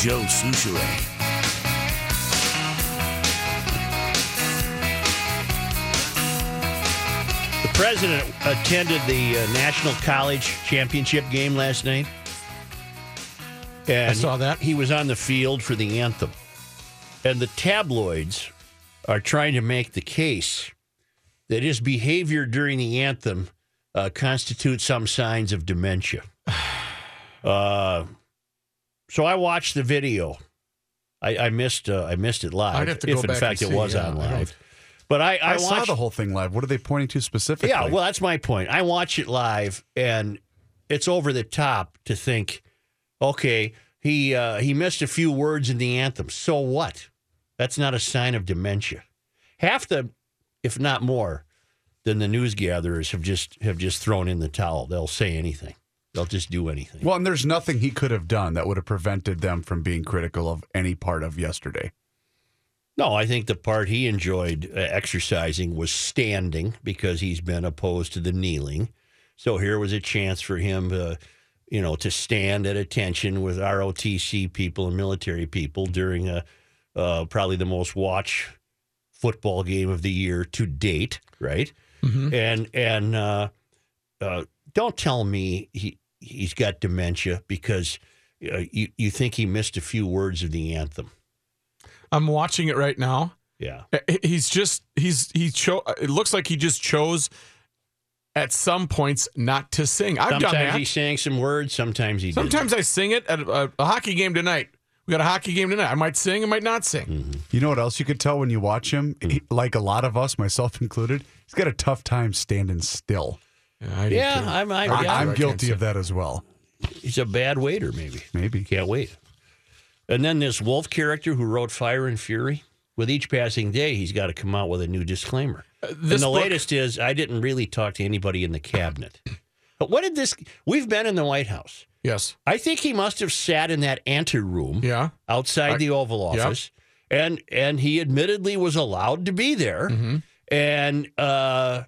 Joe Soucheray. The president attended the uh, National College Championship game last night. And I saw that. He was on the field for the anthem. And the tabloids are trying to make the case that his behavior during the anthem uh, constitutes some signs of dementia. Uh, so I watched the video. I, I missed uh, I missed it live. I'd have to if go in back fact and it see, was yeah, on I don't- live. But I, I, I, saw the whole thing live. What are they pointing to specifically? yeah, well, that's my point. I watch it live, and it's over the top to think, okay, he uh, he missed a few words in the anthem. So what? That's not a sign of dementia. Half the, if not more, than the news gatherers have just have just thrown in the towel. They'll say anything. They'll just do anything. Well, and there's nothing he could have done that would have prevented them from being critical of any part of yesterday. No, I think the part he enjoyed uh, exercising was standing because he's been opposed to the kneeling. So here was a chance for him to, you know, to stand at attention with ROTC people and military people during a uh, probably the most watched football game of the year to date, right? And and uh, uh, don't tell me he he's got dementia because uh, you you think he missed a few words of the anthem. I'm watching it right now. Yeah. He's just he's he chose. It looks like he just chose at some points not to sing. I've Sometimes done that. he sang some words. Sometimes he didn't. Sometimes I sing it at a, a hockey game tonight. We got a hockey game tonight. I might sing, I might not sing. Mm-hmm. You know what else you could tell when you watch him? Hmm. He- like a lot of us, myself included, he's got a tough time standing still. Yeah, I do Yeah, too. I'm. I'm, I, yeah, I'm I can't guilty of that as well. he's a bad waiter, maybe. Maybe. Can't wait. And then this Wolf character who wrote Fire and Fury. With each passing day, he's got to come out with a new disclaimer. and Uh, this the book- latest is, I didn't really talk to anybody in the cabinet. But what did this? We've been in the White House. Yes. I think he must have sat in that anteroom Yeah. outside I- the Oval Yep. Office, and and he admittedly was allowed to be there. Mm-hmm. And uh,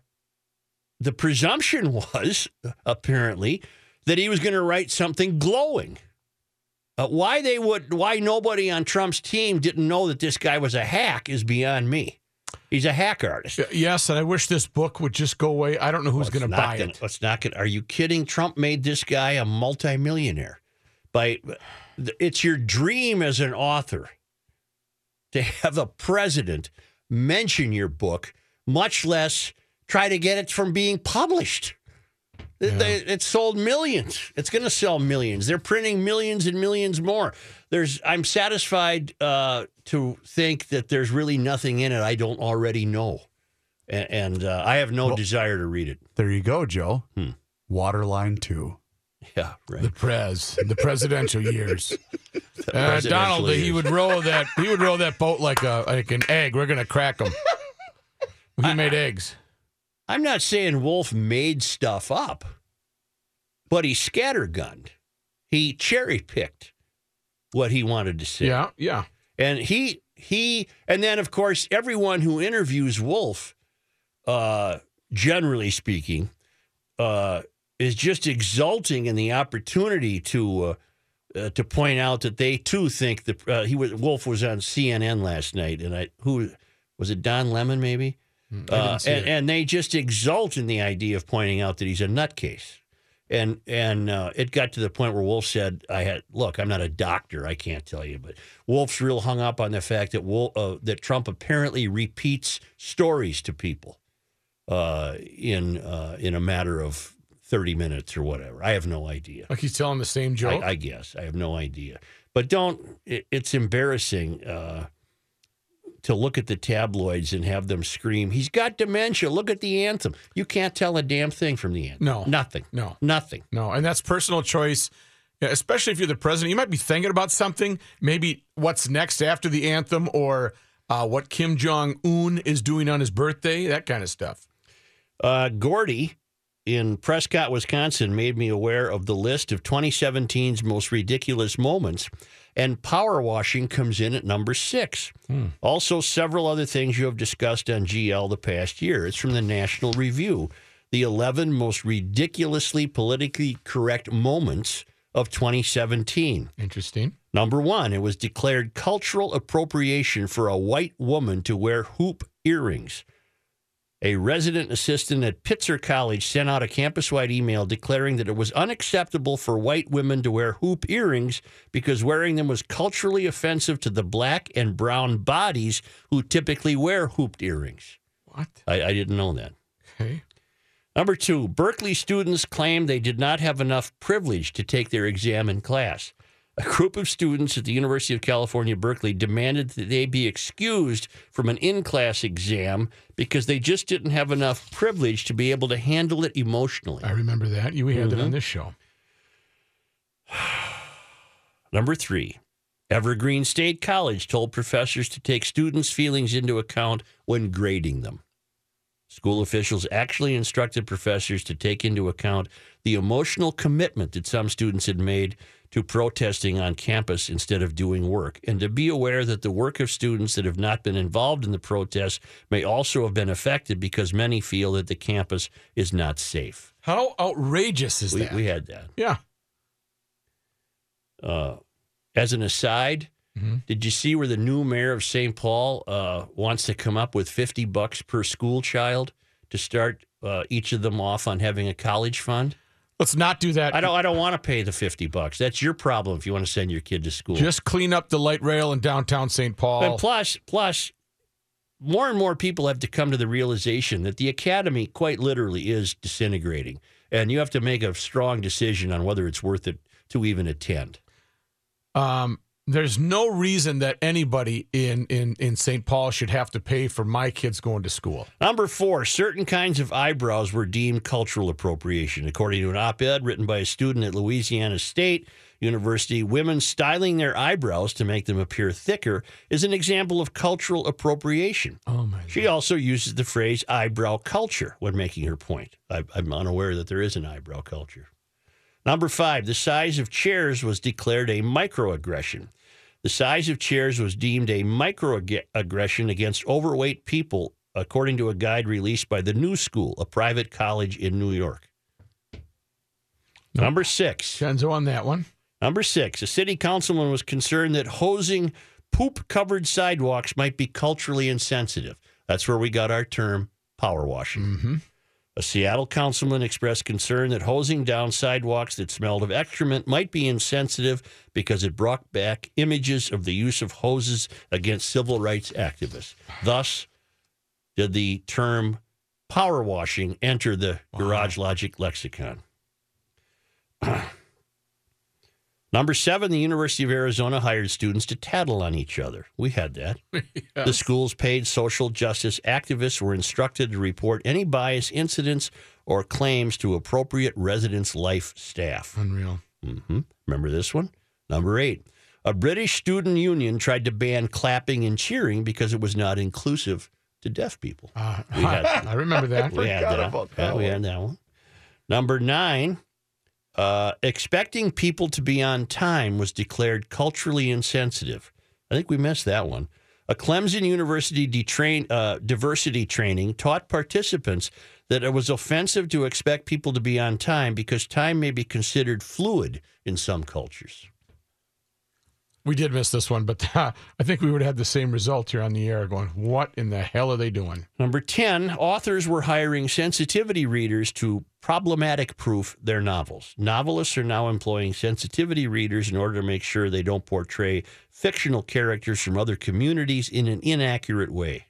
the presumption was apparently that he was going to write something glowing. Uh, why they would, why nobody on Trump's team didn't know that this guy was a hack is beyond me. He's a hack artist. Yes, and I wish this book would just go away. I don't know who's Well, going to buy gonna- it. It's not going. Are you kidding? Trump made this guy a multimillionaire. By it's your dream as an author to have a president mention your book, much less try to get it from being published. It- they- It sold millions. It's going to sell millions. They're printing millions and millions more. There's. I'm satisfied uh, to think that there's really nothing in it I don't already know, and, and uh, I have no desire to read it. There you go, Joe. Hmm. Waterline 2. Yeah, right. The prez, the presidential years. Uh, presidential Donald, he would row that. He would row that boat like a like an egg. We're gonna crack him. He made eggs. I'm not saying Wolf made stuff up, but he scattergunned. He cherry picked what he wanted to say. Yeah, yeah. And he he and then of course everyone who interviews Wolf, uh, generally speaking, uh, is just exulting in the opportunity to uh, uh, to point out that they too think that uh, he was Wolf was on CNN last night, and I who was it Don Lemon maybe, uh, and and they just exult in the idea of pointing out that he's a nutcase. And and uh, it got to the point where Wolf said, "I had look, I'm not a doctor, I can't tell you, but Wolf's real hung up on the fact that Wolf, uh, that Trump apparently repeats stories to people uh, in uh, in a matter of 30 minutes or whatever. I have no idea. Like he's telling the same joke. I, I guess I have no idea. But don't. It, it's embarrassing uh, to look at the tabloids and have them scream, "He's got dementia." Look at the anthem. You can't tell a damn thing from the anthem. No. nothing. no, Nothing. no, and that's personal choice. Especially if you're the president, you might be thinking about something. Maybe what's next after the anthem, or uh, what Kim Jong Un is doing on his birthday. That kind of stuff. Uh, Gordy in Prescott, Wisconsin, made me aware of the list of 2017's most ridiculous moments, and power washing comes in at number six. Hmm. Also, several other things you have discussed on GL the past year. It's from the National Review. The 11 most ridiculously politically correct moments of 2017. Interesting. Number one, it was declared cultural appropriation for a white woman to wear hoop earrings. A resident assistant at Pitzer College sent out a campus wide email declaring that it was unacceptable for white women to wear hoop earrings because wearing them was culturally offensive to the black and brown bodies who typically wear hooped earrings. What? I, I didn't know that. Okay. Number two, Berkeley students claim they did not have enough privilege to take their exam in class. A group of students at the University of California, Berkeley demanded that they be excused from an in class exam because they just didn't have enough privilege to be able to handle it emotionally. I remember that. You we had that on mm-hmm. this show. Number three, Evergreen State College told professors to take students' feelings into account when grading them. School officials actually instructed professors to take into account the emotional commitment that some students had made to protesting on campus instead of doing work, and to be aware that the work of students that have not been involved in the protests may also have been affected because many feel that the campus is not safe. How outrageous is We, that? we had that. yeah. Uh, as an aside, Mhm. did you see where the new mayor of St. Paul uh, wants to come up with 50 bucks per school child to start uh, each of them off on having a college fund? Let's not do that. I don't I don't want to pay the 50 bucks. That's your problem if you want to send your kid to school. Just clean up the light rail in downtown St. Paul. And plus, plus, more and more people have to come to the realization that the academy quite literally is disintegrating, and you have to make a strong decision on whether it's worth it to even attend. Um, there's no reason that anybody in, in, in St. Paul should have to pay for my kids going to school. Number four, certain kinds of eyebrows were deemed cultural appropriation. According to an op ed written by a student at Louisiana State University, women styling their eyebrows to make them appear thicker is an example of cultural appropriation. Oh my! She also uses the phrase eyebrow culture when making her point. I, I'm unaware that there is an eyebrow culture. Number five, the size of chairs was declared a microaggression. The size of chairs was deemed a microaggression against overweight people, according to a guide released by the New School, a private college in New York. Number six, Chenzo on that one. Number six, a city councilman was concerned that hosing poop covered sidewalks might be culturally insensitive. That's where we got our term power washing. Mm-hmm. A Seattle councilman expressed concern that hosing down sidewalks that smelled of excrement might be insensitive because it brought back images of the use of hoses against civil rights activists. Thus, did the term power washing enter the Garage Logic lexicon? Number seven, the University of Arizona hired students to tattle on each other. We had that. The school's paid social justice activists were instructed to report any bias incidents or claims to appropriate residence life staff. Unreal. Mm-hmm. Remember this one? Number eight, a British student union tried to ban clapping and cheering because it was not inclusive to deaf people. Uh, We had- I remember that. We had that. about Yeah, that we had that one. Number nine, uh, expecting people to be on time was declared culturally insensitive. I think we missed that one. A Clemson University detrain, uh, diversity training taught participants that it was offensive to expect people to be on time because time may be considered fluid in some cultures. We did miss this one, but uh, I think we would have had the same result here on the air going, what in the hell are they doing? Number 10, authors were hiring sensitivity readers to problematic proof their novels. Novelists are now employing sensitivity readers in order to make sure they don't portray fictional characters from other communities in an inaccurate way.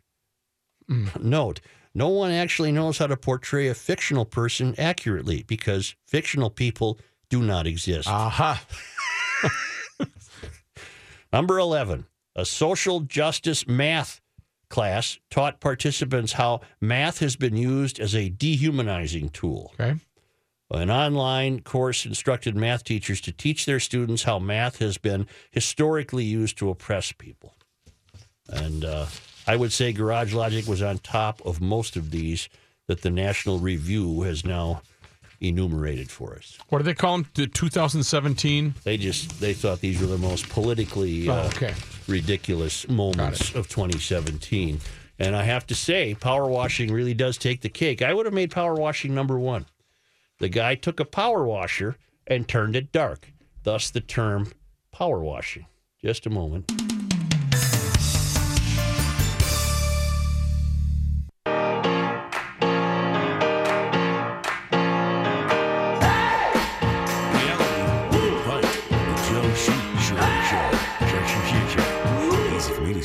Note, no one actually knows how to portray a fictional person accurately because fictional people do not exist. Aha. Number 11, a social justice math class taught participants how math has been used as a dehumanizing tool. Okay. An online course instructed math teachers to teach their students how math has been historically used to oppress people. And uh, I would say Garage Logic was on top of most of these that the National Review has now enumerated for us. What do they call them? The 2017? They just they thought these were the most politically Oh, uh, okay. ridiculous moments of 2017. And I have to say, power washing really does take the cake. I would have made power washing number one. The guy took a power washer and turned it dark. thus the term power washing. Just a moment.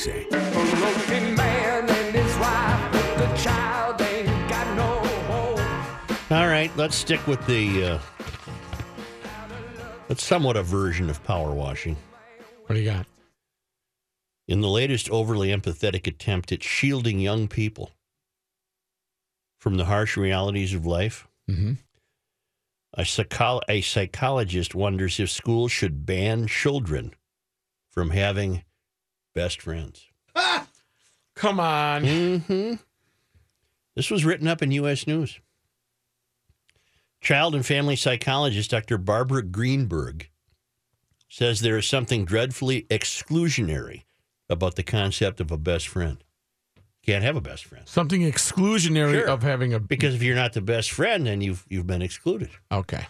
Home. All right, let's stick with the. Uh, it's somewhat a version of power washing. What do you got? In the latest overly empathetic attempt at shielding young people from the harsh realities of life, Mm-hmm. a, psychol- a psychologist wonders if schools should ban children from having best friends. Ah! Come on. hmm This was written up in U.S. News. Child and family psychologist Dr. Barbara Greenberg says there is something dreadfully exclusionary about the concept of a best friend. Can't have a best friend Something exclusionary Sure. of having a. because if you're not the best friend, then you've you've been excluded. Okay.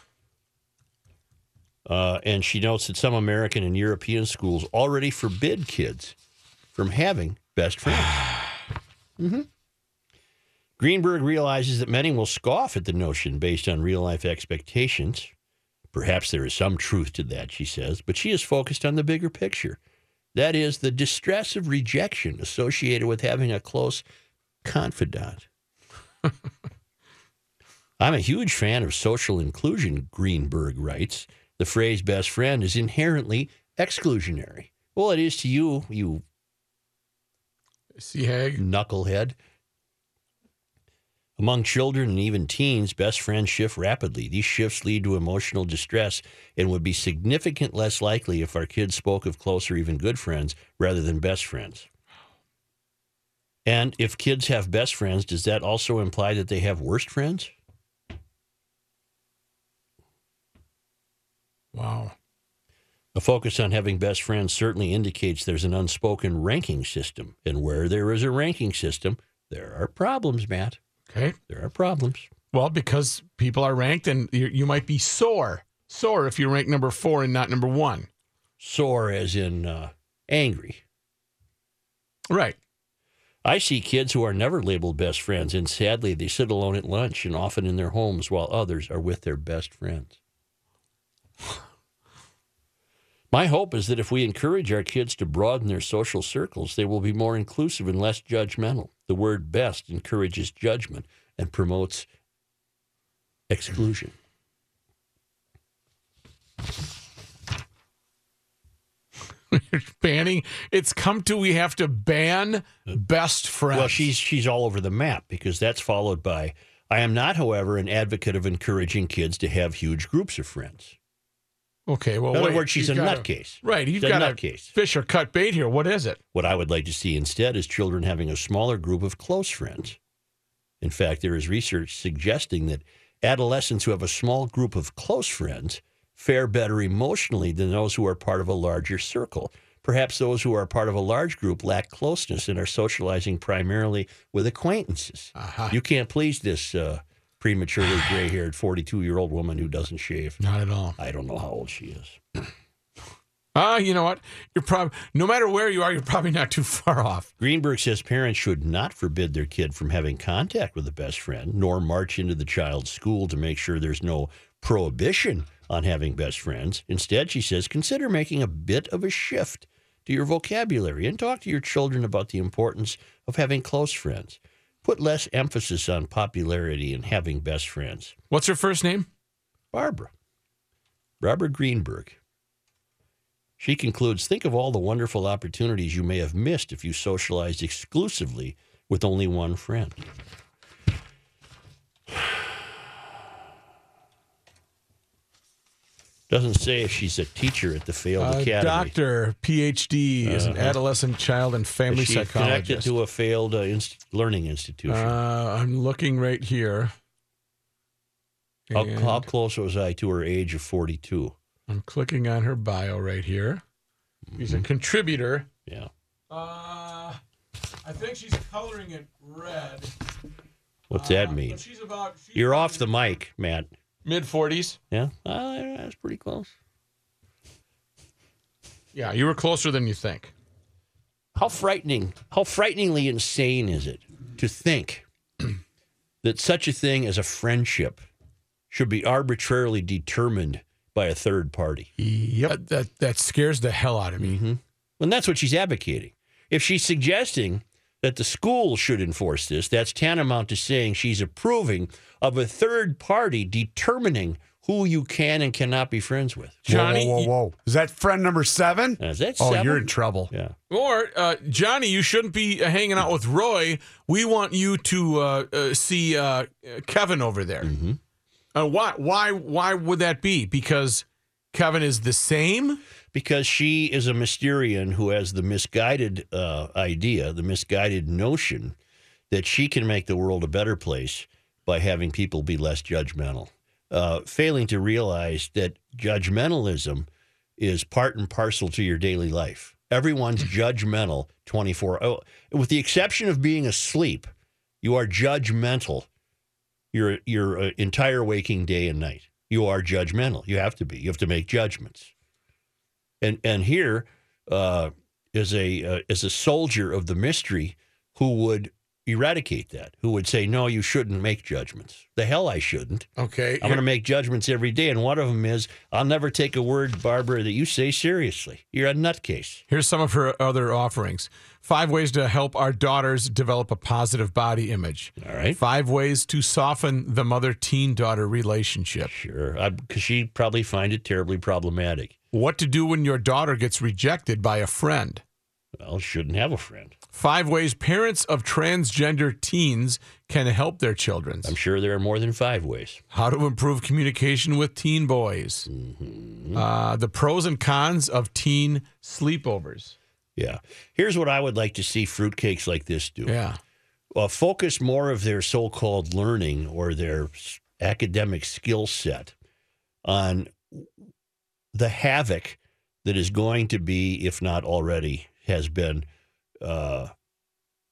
Uh, and she notes that some American and European schools already forbid kids from having best friends. hmm Greenberg realizes that many will scoff at the notion based on real life expectations. Perhaps there is some truth to that, she says, but she is focused on the bigger picture. That is, the distress of rejection associated with having a close confidant. I'm a huge fan of social inclusion, Greenberg writes. The phrase best friend is inherently exclusionary. Well, it is to you, you See, Hag. knucklehead. Among children and even teens, best friends shift rapidly. These shifts lead to emotional distress and would be significant less likely if our kids spoke of close or even good friends rather than best friends. And if kids have best friends, does that also imply that they have worst friends? Wow. A focus on having best friends certainly indicates there's an unspoken ranking system. And where there is a ranking system, there are problems, Matt. Okay. There are problems. Well, because people are ranked, and you, you might be sore, sore if you're ranked number four and not number one. Sore as in uh, angry. Right. I see kids who are never labeled best friends, and sadly, they sit alone at lunch and often in their homes while others are with their best friends. My hope is that if we encourage our kids to broaden their social circles, they will be more inclusive and less judgmental. The word best encourages judgment and promotes exclusion. Banning. It's come to we have to ban best friends. Well, she's she's all over the map because that's followed by I am not, however, an advocate of encouraging kids to have huge groups of friends. Okay. Well, In other wait, words, she's a gotta- nutcase. Right. You've She's got a nutcase. fish or cut bait here. What is it? What I would like to see instead is children having a smaller group of close friends. In fact, there is research suggesting that adolescents who have a small group of close friends fare better emotionally than those who are part of a larger circle. Perhaps those who are part of a large group lack closeness and are socializing primarily with acquaintances. Aha. You can't please this uh, prematurely gray haired 42 year old woman who doesn't shave. Not at all. I don't know how old she is. Ah, you know what? You're probably no matter where you are, you're probably not too far off. Greenberg says parents should not forbid their kid from having contact with a best friend, nor march into the child's school to make sure there's no prohibition on having best friends. Instead, she says, consider making a bit of a shift to your vocabulary and talk to your children about the importance of having close friends. Put less emphasis on popularity and having best friends. What's her first name? Barbara. Barbara Greenberg. She concludes Think of all the wonderful opportunities you may have missed if you socialized exclusively with only one friend. Doesn't say if she's a teacher at the failed Uh, academy. doctor, PhD, is an adolescent child and family Is she connected to a failed uh, inst- learning institution. uh, I'm looking right here. how, how close was I to her age of 42? I'm clicking on her bio right here. She's a contributor. Yeah. Uh, I think she's coloring it red. What's that Uh, mean? she's about. She's You're off the mic, Matt. Mid 40s. Yeah, uh, that's pretty close. Yeah, you were closer than you think. How frightening, how frighteningly insane is it to think that such a thing as a friendship should be arbitrarily determined by a third party? Yep. That, that, that scares the hell out of me. And that's what she's advocating. If she's suggesting that the school should enforce this, that's tantamount to saying she's approving of a third party determining who you can and cannot be friends with. Johnny, whoa, whoa, whoa, whoa. Is that friend number seven? Is that Oh, seven? you're in trouble. Yeah. Or uh, Johnny, you shouldn't be uh, hanging out with Roy. We want you to uh, uh, see uh, Kevin over there. Uh, why? Why? Why would that be? Because Kevin is the same. Because she is a Mysterian who has the misguided uh, idea, the misguided notion that she can make the world a better place by having people be less judgmental, uh, failing to realize that judgmentalism is part and parcel to your daily life. Everyone's judgmental 24 oh, with the exception of being asleep, you are judgmental your your uh, entire waking day and night. You are judgmental. You have to be. You have to make judgments and and here uh, is a uh, is a soldier of the mystery who would eradicate that, who would say, no, you shouldn't make judgments. The hell I shouldn't. Okay. I'm going to make judgments every day, and one of them is I'll never take a word, Barbara, that you say seriously. You're a nutcase. Here's some of her other offerings. Five ways to help our daughters develop a positive body image. All right. Five ways to soften the mother teen daughter relationship. Sure, because she'd probably find it terribly problematic. What to do when your daughter gets rejected by a friend. Well, shouldn't have a friend. Five ways parents of transgender teens can help their children. I'm sure there are more than five ways. How to improve communication with teen boys. Mm-hmm. Uh, the pros and cons of teen sleepovers. Yeah. Here's what I would like to see fruitcakes like this do. Yeah. uh, focus more of their so-called learning or their academic skill set on the havoc that is going to be, if not already, has been uh,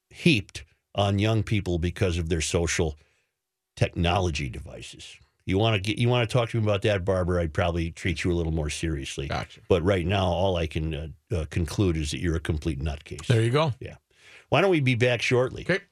heaped on young people because of their social technology devices. You want to get, you want to talk to me about that, Barbara? I'd probably treat you a little more seriously. Gotcha. But right now, all I can uh, uh, conclude is that you're a complete nutcase. There you go. Yeah. Why don't we be back shortly? Okay.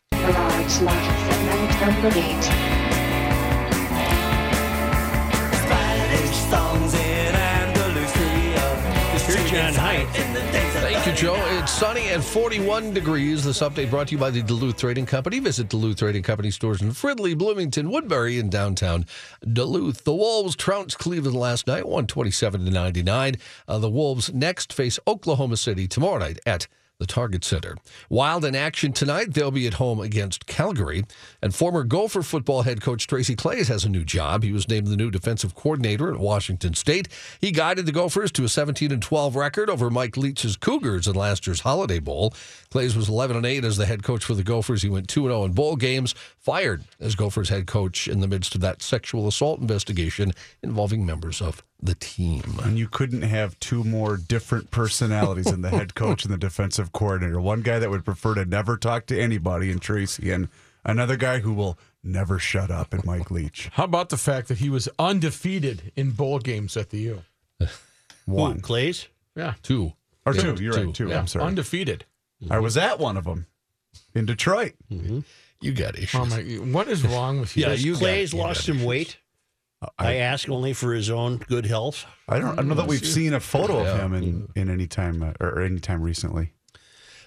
Joe. It's sunny and 41 degrees. This update brought to you by the Duluth Trading Company. Visit Duluth Trading Company stores in Fridley, Bloomington, Woodbury, and downtown Duluth. The Wolves trounced Cleveland last night, 127 to 99. Uh, the Wolves next face Oklahoma City tomorrow night at the Target Center. Wild in action tonight. They'll be at home against Calgary. And former Gopher football head coach Tracy Claeys has a new job. He was named the new defensive coordinator at Washington State. He guided the Gophers to a 17 and 12 record over Mike Leach's Cougars in last year's Holiday Bowl. Claeys was 11 and 8 as the head coach for the Gophers. He went 2 0 in bowl games, fired as Gophers head coach in the midst of that sexual assault investigation involving members of the team. And you couldn't have two more different personalities than the head coach and the defensive coordinator. One guy that would prefer to never talk to anybody in Tracy, and another guy who will never shut up in Mike Leach. How about the fact that he was undefeated in bowl games at the U? Who, One Claeys? Yeah. Two. or Yeah, two. You're two. right. Two. Yeah. I'm sorry. Undefeated. I was at one of them in Detroit. Mm-hmm. You got issues. Oh my! What is wrong with you? Yeah, Has you got- Claeys you lost some issues. weight? I, ask only for his own good health. I don't. I don't know that we've seen a photo of him in in any time uh, or any time recently.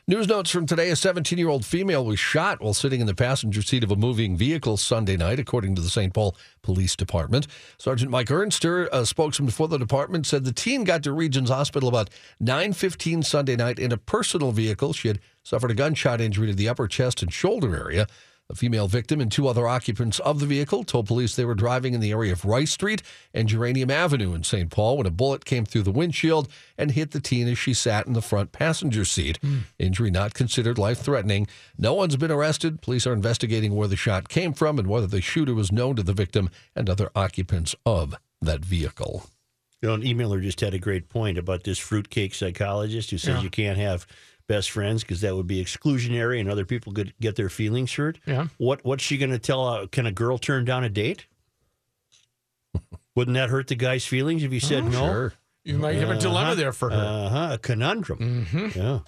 News notes from today a 17 year old female was shot while sitting in the passenger seat of a moving vehicle Sunday night, according to the St. Paul Police Department. Sergeant Mike Ernster, a spokesman for the department, said the teen got to Regions Hospital about 9.15 Sunday night in a personal vehicle. She had suffered a gunshot injury to the upper chest and shoulder area. The female victim and two other occupants of the vehicle told police they were driving in the area of Rice Street and Geranium Avenue in St. Paul when a bullet came through the windshield and hit the teen as she sat in the front passenger seat. Hmm. Injury not considered life threatening. No one's been arrested. Police are investigating where the shot came from and whether the shooter was known to the victim and other occupants of that vehicle. You know, an emailer just had a great point about this fruitcake psychologist who says Yeah. you can't have best friends because that would be exclusionary and other people could get their feelings hurt. Yeah. What What's she going to tell? Uh, can a girl turn down a date? Wouldn't that hurt the guy's feelings if he said no? Sure. You might have a dilemma there for her. Uh huh. A conundrum. Mm-hmm. Yeah.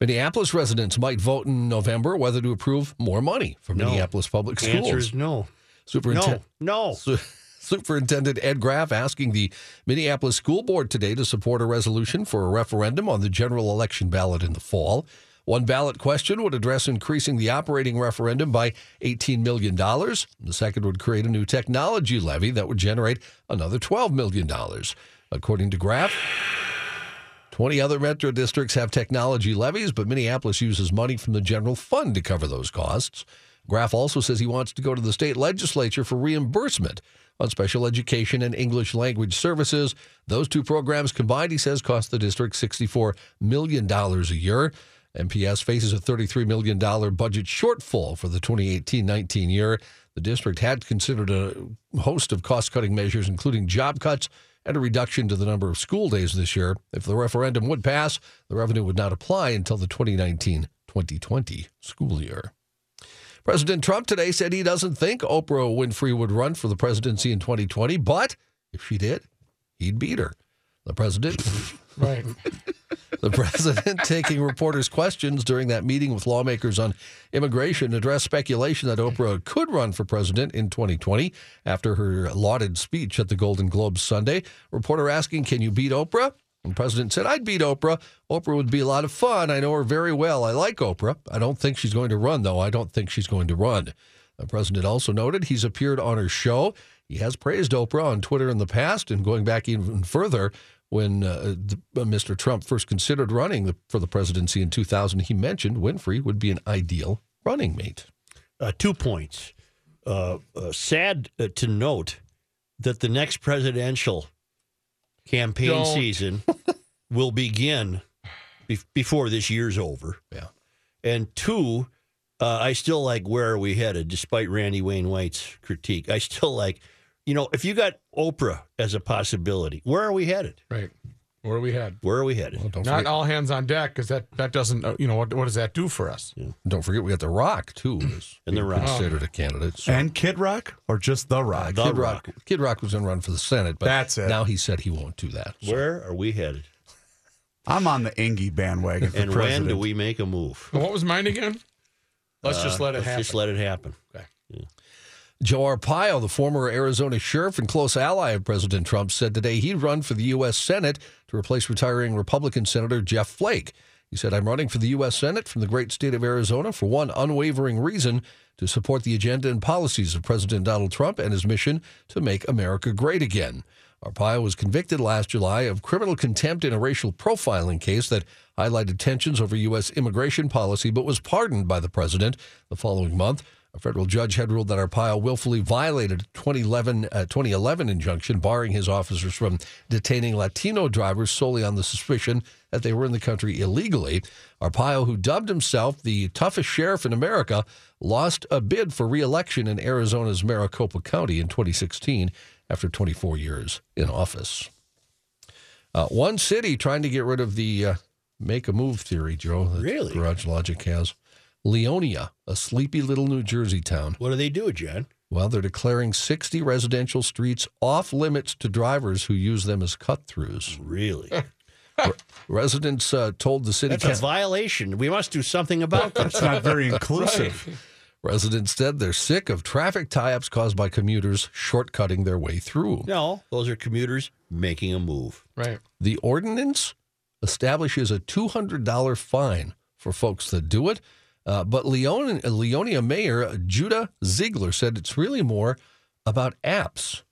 Minneapolis residents might vote in November whether to approve more money for No. Minneapolis public The schools. answer is no. No. Superintendent, No. Su- Superintendent Ed Graff asking the Minneapolis School Board today to support a resolution for a referendum on the general election ballot in the fall. One ballot question would address increasing the operating referendum by $18 million. The second would create a new technology levy that would generate another $12 million. According to Graff, 20 other metro districts have technology levies, but Minneapolis uses money from the general fund to cover those costs. Graff also says he wants to go to the state legislature for reimbursement on special education and English language services. Those two programs combined, he says, cost the district $64 million a year. MPS faces a $33 million budget shortfall for the 2018 19 year. The district had considered a host of cost cutting measures, including job cuts and a reduction to the number of school days this year. If the referendum would pass, the revenue would not apply until the 2019 2020 school year. President Trump today said he doesn't think Oprah Winfrey would run for the presidency in 2020, but if she did, he'd beat her. The president Right. the president taking reporters' questions during that meeting with lawmakers on immigration addressed speculation that Oprah could run for president in 2020 after her lauded speech at the Golden Globes Sunday. Reporter asking, Can you beat Oprah? And the president said, I'd beat Oprah. Oprah would be a lot of fun. I know her very well. I like Oprah. I don't think she's going to run, though. I don't think she's going to run. The president also noted he's appeared on her show. He has praised Oprah on Twitter in the past and going back even further when uh, the, uh, Mr. Trump first considered running the, for the presidency in 2000, he mentioned Winfrey would be an ideal running mate. Uh, two points. Uh, uh, sad uh, to note that the next presidential campaign Don't. season will begin be- before this year's over. Yeah. And two, uh, I still like where are we headed, despite Randy Wayne White's critique. I still like, you know, if you got Oprah as a possibility, where are we headed? Right. Where are we headed? Where are we headed? Well, don't, Not forget, all hands on deck because that, that doesn't, uh, you know, what, what does that do for us? don't forget we got The Rock, too, as And The being Rock. considered a candidate. So, And Kid Rock or just The Rock? The Kid Rock. Rock. Kid Rock was going to run for the Senate, but That's it. now he said he won't do that. So- Where are we headed? I'm on the Engie bandwagon for And president. when do we make a move? And what was mine again? Let's just let it Uh, Let's happen. Just let it happen. Joe Arpaio, the former Arizona sheriff and close ally of President Trump, said today he'd run for the U.S. Senate to replace retiring Republican Senator Jeff Flake. He said, I'm running for the U.S. Senate from the great state of Arizona for one unwavering reason to support the agenda and policies of President Donald Trump and his mission to make America great again. Arpaio was convicted last July of criminal contempt in a racial profiling case that highlighted tensions over U.S. immigration policy, but was pardoned by the president the following month. A federal judge had ruled that Arpaio willfully violated a 2011, uh, 2011 injunction barring his officers from detaining Latino drivers solely on the suspicion that they were in the country illegally. Arpaio, who dubbed himself the toughest sheriff in America, lost a bid for reelection in Arizona's Maricopa County in 2016 after 24 years in office. Uh, one city trying to get rid of the uh, make a move theory, Joe. Really? Garage Logic has. Leonia, a sleepy little New Jersey town. What do they do, John? Well, they're declaring 60 residential streets off limits to drivers who use them as cut throughs. Really? Residents uh, told the city That's a violation. We must do something about that. It's not very inclusive. Residents said they're sick of traffic tie-ups caused by commuters shortcutting their way through. No, those are commuters making a move. Right. The ordinance establishes a $200 fine for folks that do it. Uh, but Leon, Leonia Mayor Judah Zeigler said it's really more about apps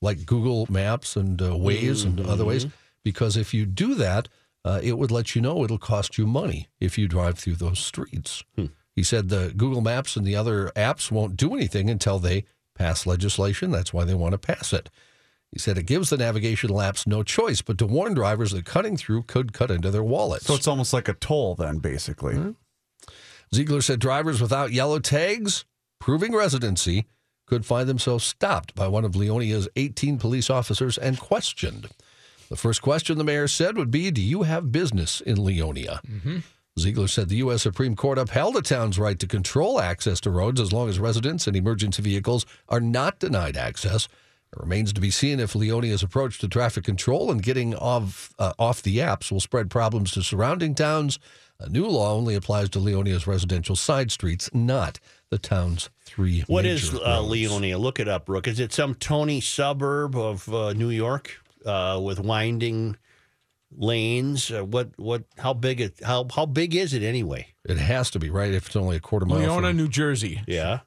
like Google Maps and uh, Waze and other ways. Because if you do that, uh, it would let you know it'll cost you money if you drive through those streets. He said the Google Maps and the other apps won't do anything until they pass legislation. That's why they want to pass it. He said it gives the navigational apps no choice but to warn drivers that cutting through could cut into their wallets. So it's almost like a toll, then, basically. Zeigler said drivers without yellow tags proving residency could find themselves stopped by one of Leonia's 18 police officers and questioned. The first question the mayor said would be Do you have business in Leonia? Zeigler said the U.S. Supreme Court upheld the town's right to control access to roads as long as residents and emergency vehicles are not denied access. It remains to be seen if Leonia's approach to traffic control and getting off uh, off the apps will spread problems to surrounding towns. A new law only applies to Leonia's residential side streets, not the town's three. What major is uh, roads. Leonia? Look it up, Brooke. Is it some Tony suburb of uh, New York uh, with winding lanes? Uh, what? What? How big? It, how how big is it anyway? It has to be right if it's only a quarter mile. Leona, from- New Jersey. Yeah.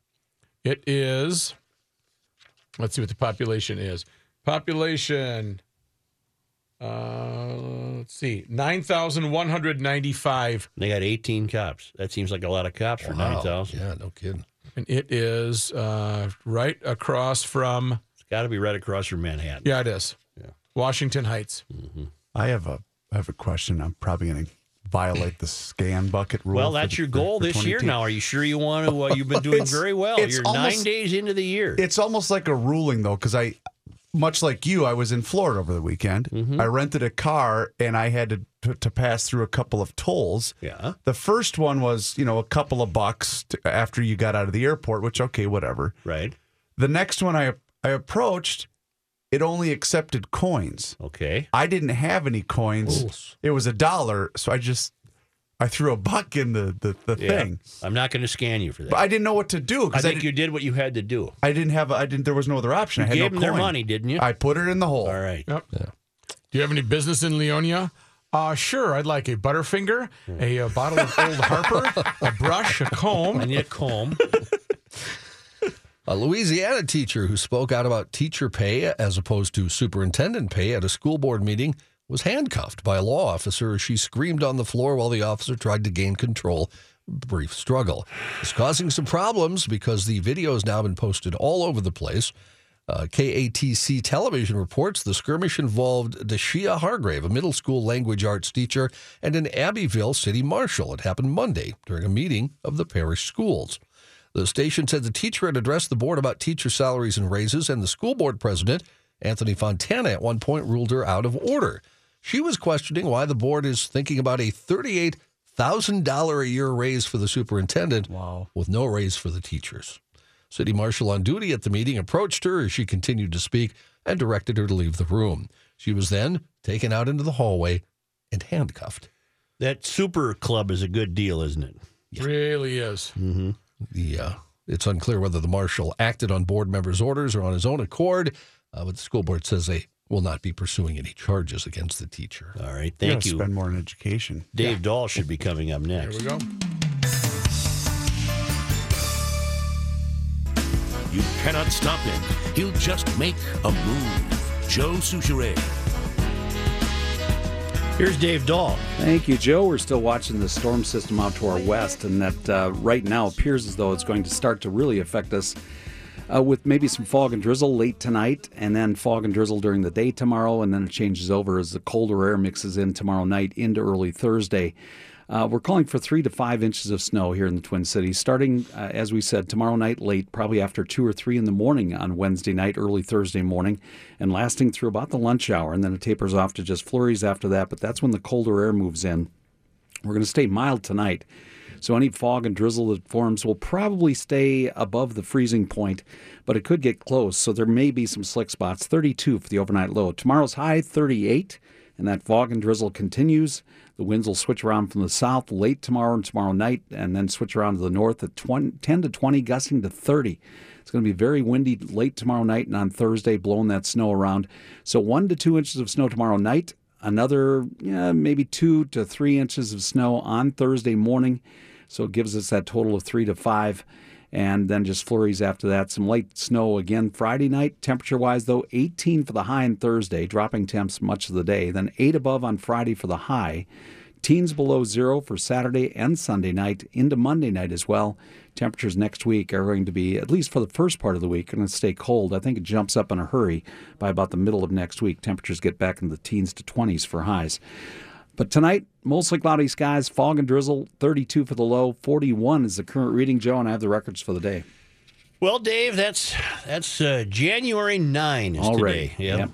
It is. Let's see what the population is. Population. Uh, let's see, nine thousand one hundred ninety-five, They got 18 cops. That seems like a lot of cops for Wow. 9,000. Yeah, no kidding. and it is uh, right across from. It's got to be right across from Manhattan. Yeah, it is. Yeah. Washington Heights. I have a I have a question. I'm probably going to violate the scan bucket rule. Well, that's the- your goal for this year now. Are you sure you want to? Uh, you've been doing very well. it's You're nine almost- days into the year. It's almost like a ruling though, because I, much like you, I was in Florida over the weekend. Mm-hmm. I rented a car and I had to, to to pass through a couple of tolls. yeah. The first one was, you know, a couple of bucks to, after you got out of the airport, which okay, whatever. Right. The next one I I approached, it only accepted coins. Okay. I didn't have any coins. It was a dollar, so I just I threw a buck in the the, the Yeah. thing. I'm not going to scan you for that. But I didn't know what to do I because I, think you did what you had to do. I didn't have I didn't there was no other option. I had gave no them their money, didn't you? I put it in the hole. All right. Yep. Do you have any business in Leonia? Uh, sure. I'd like a Butterfinger, a, uh bottle of Old Harper, a brush, a comb. need a comb. A Louisiana teacher who spoke out about teacher pay as opposed to superintendent pay at a school board meeting was handcuffed by a law officer as she screamed on the floor while the officer tried to gain control. Brief struggle. It's causing some problems because the video has now been posted all over the place. Uh, KATC television reports the skirmish involved Deyshia Hargrave, a middle school language arts teacher, and an Abbeville city marshal. It happened Monday during a meeting of the parish schools. The station said the teacher had addressed the board about teacher salaries and raises, and the school board president, Anthony Fontana, at one point ruled her out of order. She was questioning why the board is thinking about a $38,000 a year raise for the superintendent with no raise for the teachers. City marshal on duty at the meeting approached her as she continued to speak and directed her to leave the room. She was then taken out into the hallway and handcuffed. That super club is a good deal, isn't it? Really is. The uh, it's unclear whether the marshal acted on board members' orders or on his own accord, uh, but the school board says they will not be pursuing any charges against the teacher. All right. Thank you. Spend more on education. Dave Dahl should be coming up next. There we go. You cannot stop him. He'll just make a move. Joe Soucheray. Here's Dave Dahl. Thank you, Joe. We're still watching the storm system out to our west, and that uh, right now appears as though it's going to start to really affect us uh, with maybe some fog and drizzle late tonight, and then fog and drizzle during the day tomorrow, and then it changes over as the colder air mixes in tomorrow night into early Thursday. Uh, we're calling for three to five inches of snow here in the Twin Cities, starting, uh, as we said, tomorrow night late, probably after two or three in the morning on Wednesday night, early Thursday morning, and lasting through about the lunch hour. And then it tapers off to just flurries after that, but that's when the colder air moves in. We're going to stay mild tonight. So any fog and drizzle that forms will probably stay above the freezing point, but it could get close. So there may be some slick spots. 32 for the overnight low. Tomorrow's high 38, and that fog and drizzle continues. The winds will switch around from the south late tomorrow and tomorrow night, and then switch around to the north at 20, 10 to 20, gusting to 30. It's going to be very windy late tomorrow night and on Thursday, blowing that snow around. So one to two inches of snow tomorrow night. Another, yeah, maybe two to three inches of snow on Thursday morning. So it gives us that total of three to five. And then just flurries after that. Some light snow again Friday night. Temperature wise, though, 18 for the high on Thursday, dropping temps much of the day. Then 8 above on Friday for the high. Teens below zero for Saturday and Sunday night, into Monday night as well. Temperatures next week are going to be, at least for the first part of the week, going to stay cold. I think it jumps up in a hurry by about the middle of next week. Temperatures get back in the teens to 20s for highs. But tonight, mostly cloudy skies, fog and drizzle, 32 for the low, 41 is the current reading, Joe, and I have the records for the day. Well, Dave, that's that's uh, January 9 is Already. today. Yep. Yep.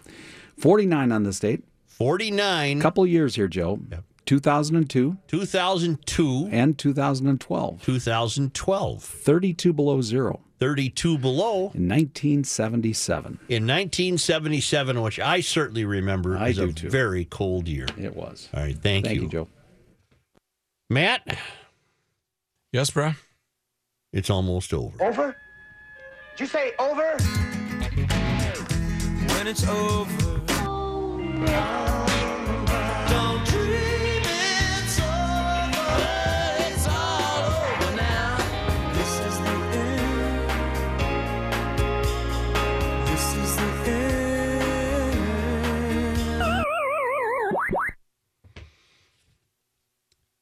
49 on this date. 49, Couple years here, Joe. 2002 2002, and 2012. 2012. 32 below zero. 32 below In 1977, in 1977, which I certainly remember I as a too. very cold year. it was. All right, thank, Thank you, Joe. Matt, Yes, bro. it's almost over. Over? Did you say over? When it's over.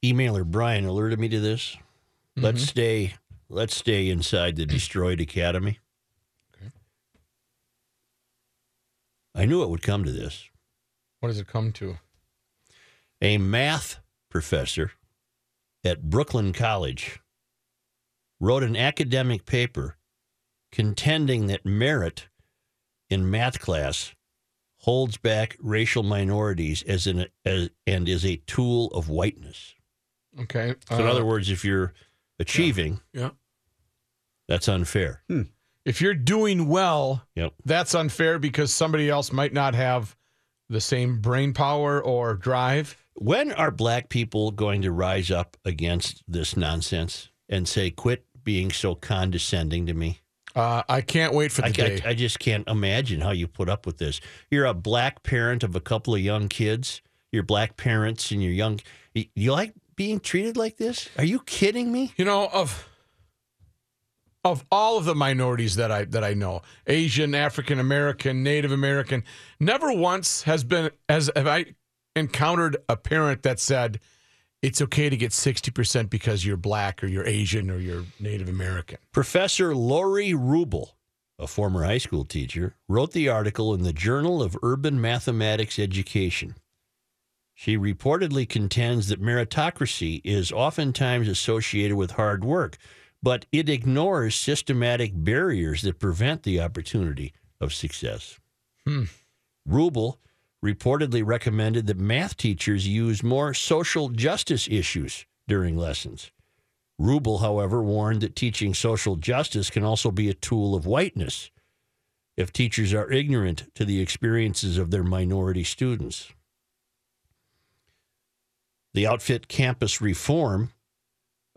Emailer Brian alerted me to this. Let's mm-hmm. stay. Let's stay inside the destroyed academy. I knew it would come to this. What does it come to? A math professor at Brooklyn College wrote an academic paper contending that merit in math class holds back racial minorities as an as, and is a tool of whiteness. Okay. So in uh, other words, if you're achieving, yeah. that's unfair. If you're doing well, Yep. that's unfair because somebody else might not have the same brain power or drive. When are black people going to rise up against this nonsense and say, "Quit being so condescending to me"? Uh, I can't wait for the I, day. I, I just can't imagine how you put up with this. You're a black parent of a couple of young kids. You're black parents and you're young. You, you like being treated like this? Are you kidding me? you know of of all of the minorities that I that I know, Asian, African American, Native American, never once has been as have I encountered a parent that said it's okay to get 60% because you're black or you're Asian or you're Native American. Professor Laurie Rubel, a former high school teacher, wrote the article in the Journal of Urban Mathematics Education. She reportedly contends that meritocracy is oftentimes associated with hard work, but it ignores systematic barriers that prevent the opportunity of success. Hmm. Rubel reportedly recommended that math teachers use more social justice issues during lessons. Rubel, however, warned that teaching social justice can also be a tool of whiteness if teachers are ignorant to the experiences of their minority students. The outfit Campus Reform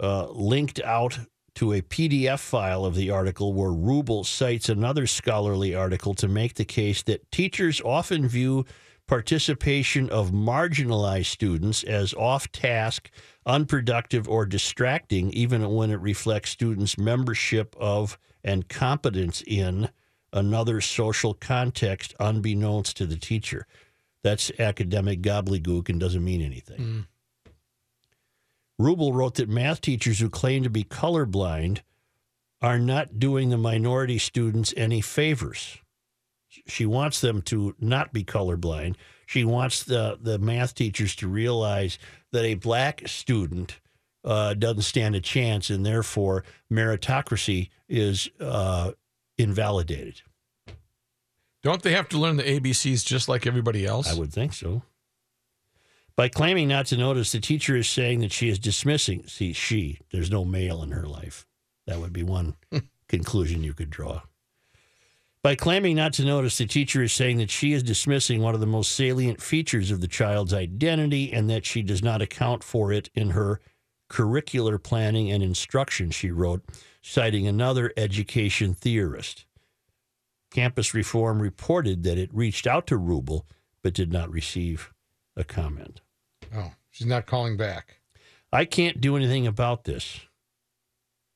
uh, linked out to a PDF file of the article where Rubel cites another scholarly article to make the case that teachers often view participation of marginalized students as off task, unproductive, or distracting, even when it reflects students' membership of and competence in another social context unbeknownst to the teacher. That's academic gobbledygook and doesn't mean anything. Rubel wrote that math teachers who claim to be colorblind are not doing the minority students any favors. She wants them to not be colorblind. She wants the, the math teachers to realize that a black student uh, doesn't stand a chance, and therefore meritocracy is uh, invalidated. Don't they have to learn the ABCs just like everybody else? I would think so. By claiming not to notice, the teacher is saying that she is dismissing. See, she, there's no male in her life. That would be one conclusion you could draw. By claiming not to notice, the teacher is saying that she is dismissing one of the most salient features of the child's identity and that she does not account for it in her curricular planning and instruction, she wrote, citing another education theorist. Campus Reform reported that it reached out to Rubel but did not receive a comment. Oh, she's not calling back. I can't do anything about this.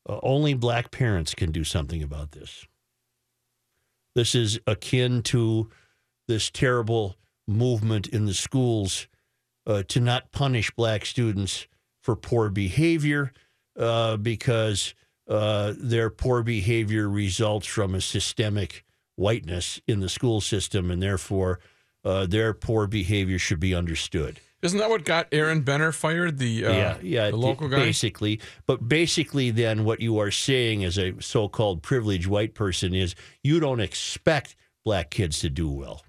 Uh, only black parents can do something about this. This is akin to this terrible movement in the schools uh, to not punish black students for poor behavior uh, because uh, their poor behavior results from a systemic whiteness in the school system, and therefore uh, their poor behavior should be understood Isn't that what got Aaron Benner fired? The uh, yeah, yeah, the local guy. basically. But basically, then what you are saying as a so-called privileged white person is you don't expect black kids to do well.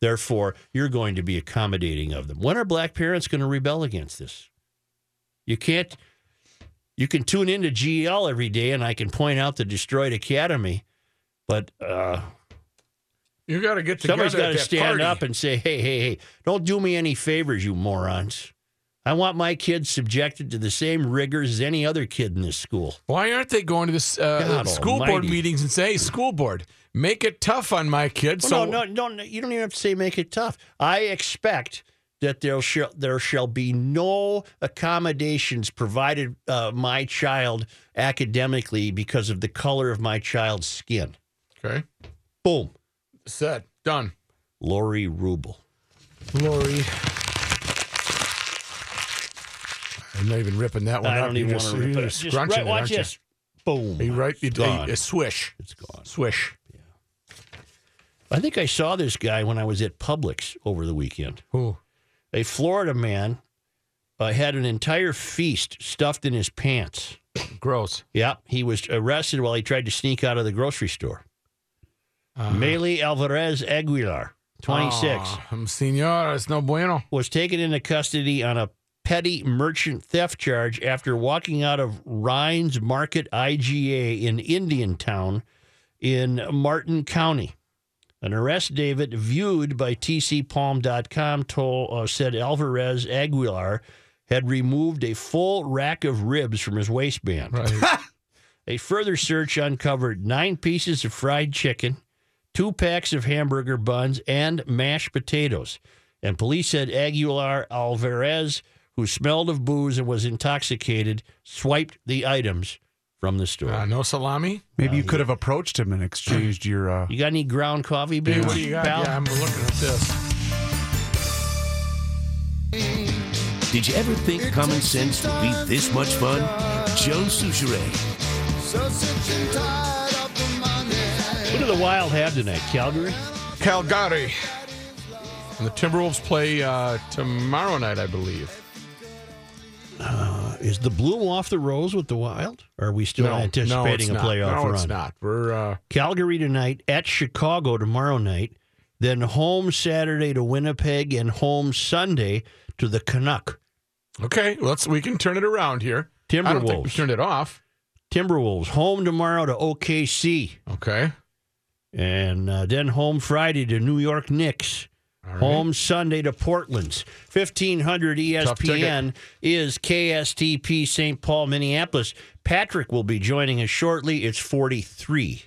Therefore, you're going to be accommodating of them. When are black parents going to rebel against this? You can't. You can tune into GL every day, and I can point out the destroyed academy. But uh, You got to get together. somebody's got to stand party. up and say, "Hey, hey, hey! Don't do me any favors, you morons." I want my kids subjected to the same rigors as any other kid in this school. Why aren't they going to the uh, school board meetings and say, "Hey, school board, make it tough on my kids"? Well, so no, no, no, you don't even have to say make it tough. I expect that there shall there shall be no accommodations provided uh, my child academically because of the color of my child's skin. Okay, Boom, said done. Laurie Rubel. Laurie. I'm not even ripping that one I up. don't You're even want just- to rip you're it. just Just right, it, watch aren't you? this. Boom. Are you right? It's You- gone. a, a swish, It's gone. swish. Yeah. I think I saw this guy when I was at Publix over the weekend. Who? A Florida man uh, had an entire feast stuffed in his pants. Gross. Yeah, he was arrested while he tried to sneak out of the grocery store. Uh, Alvarez Aguilar, 26, Oh, senor, it's no bueno. was taken into custody on a petty merchant theft charge after walking out of Rhines Market IGA in Indiantown in Martin County. An arrest David viewed by tcpalm.com told, uh, said Alvarez Aguilar had removed a full rack of ribs from his waistband. Right. A further search uncovered nine pieces of fried chicken, two packs of hamburger buns, and mashed potatoes. And police said Aguilar Alvarez, who smelled of booze and was intoxicated, swiped the items from the store. Uh, no salami. Maybe you could have approached him and exchanged your. Uh, you got any ground coffee Hey, beans, what do you got? pal? Yeah, I'm looking at this. Did you ever think common sense would be this much fun? Joe Soucheray. What do the Wild have tonight? Calgary? Calgary. And the Timberwolves play uh, tomorrow night, I believe. Is the bloom off the rose with the Wild? Or are we still no, no, anticipating it's a not. playoff no, run? it's not. We're uh, Calgary tonight, at Chicago tomorrow night, then home Saturday to Winnipeg and home Sunday to the Canuck. okay. Let's we can turn it around here. I Timberwolves. turned it off. Timberwolves home tomorrow to OKC, Okay. And uh, then home Friday to New York Knicks. Right. Home Sunday to Portland's. 1500 ESPN is KSTP St. Paul, Minneapolis. Patrick will be joining us shortly. It's 43.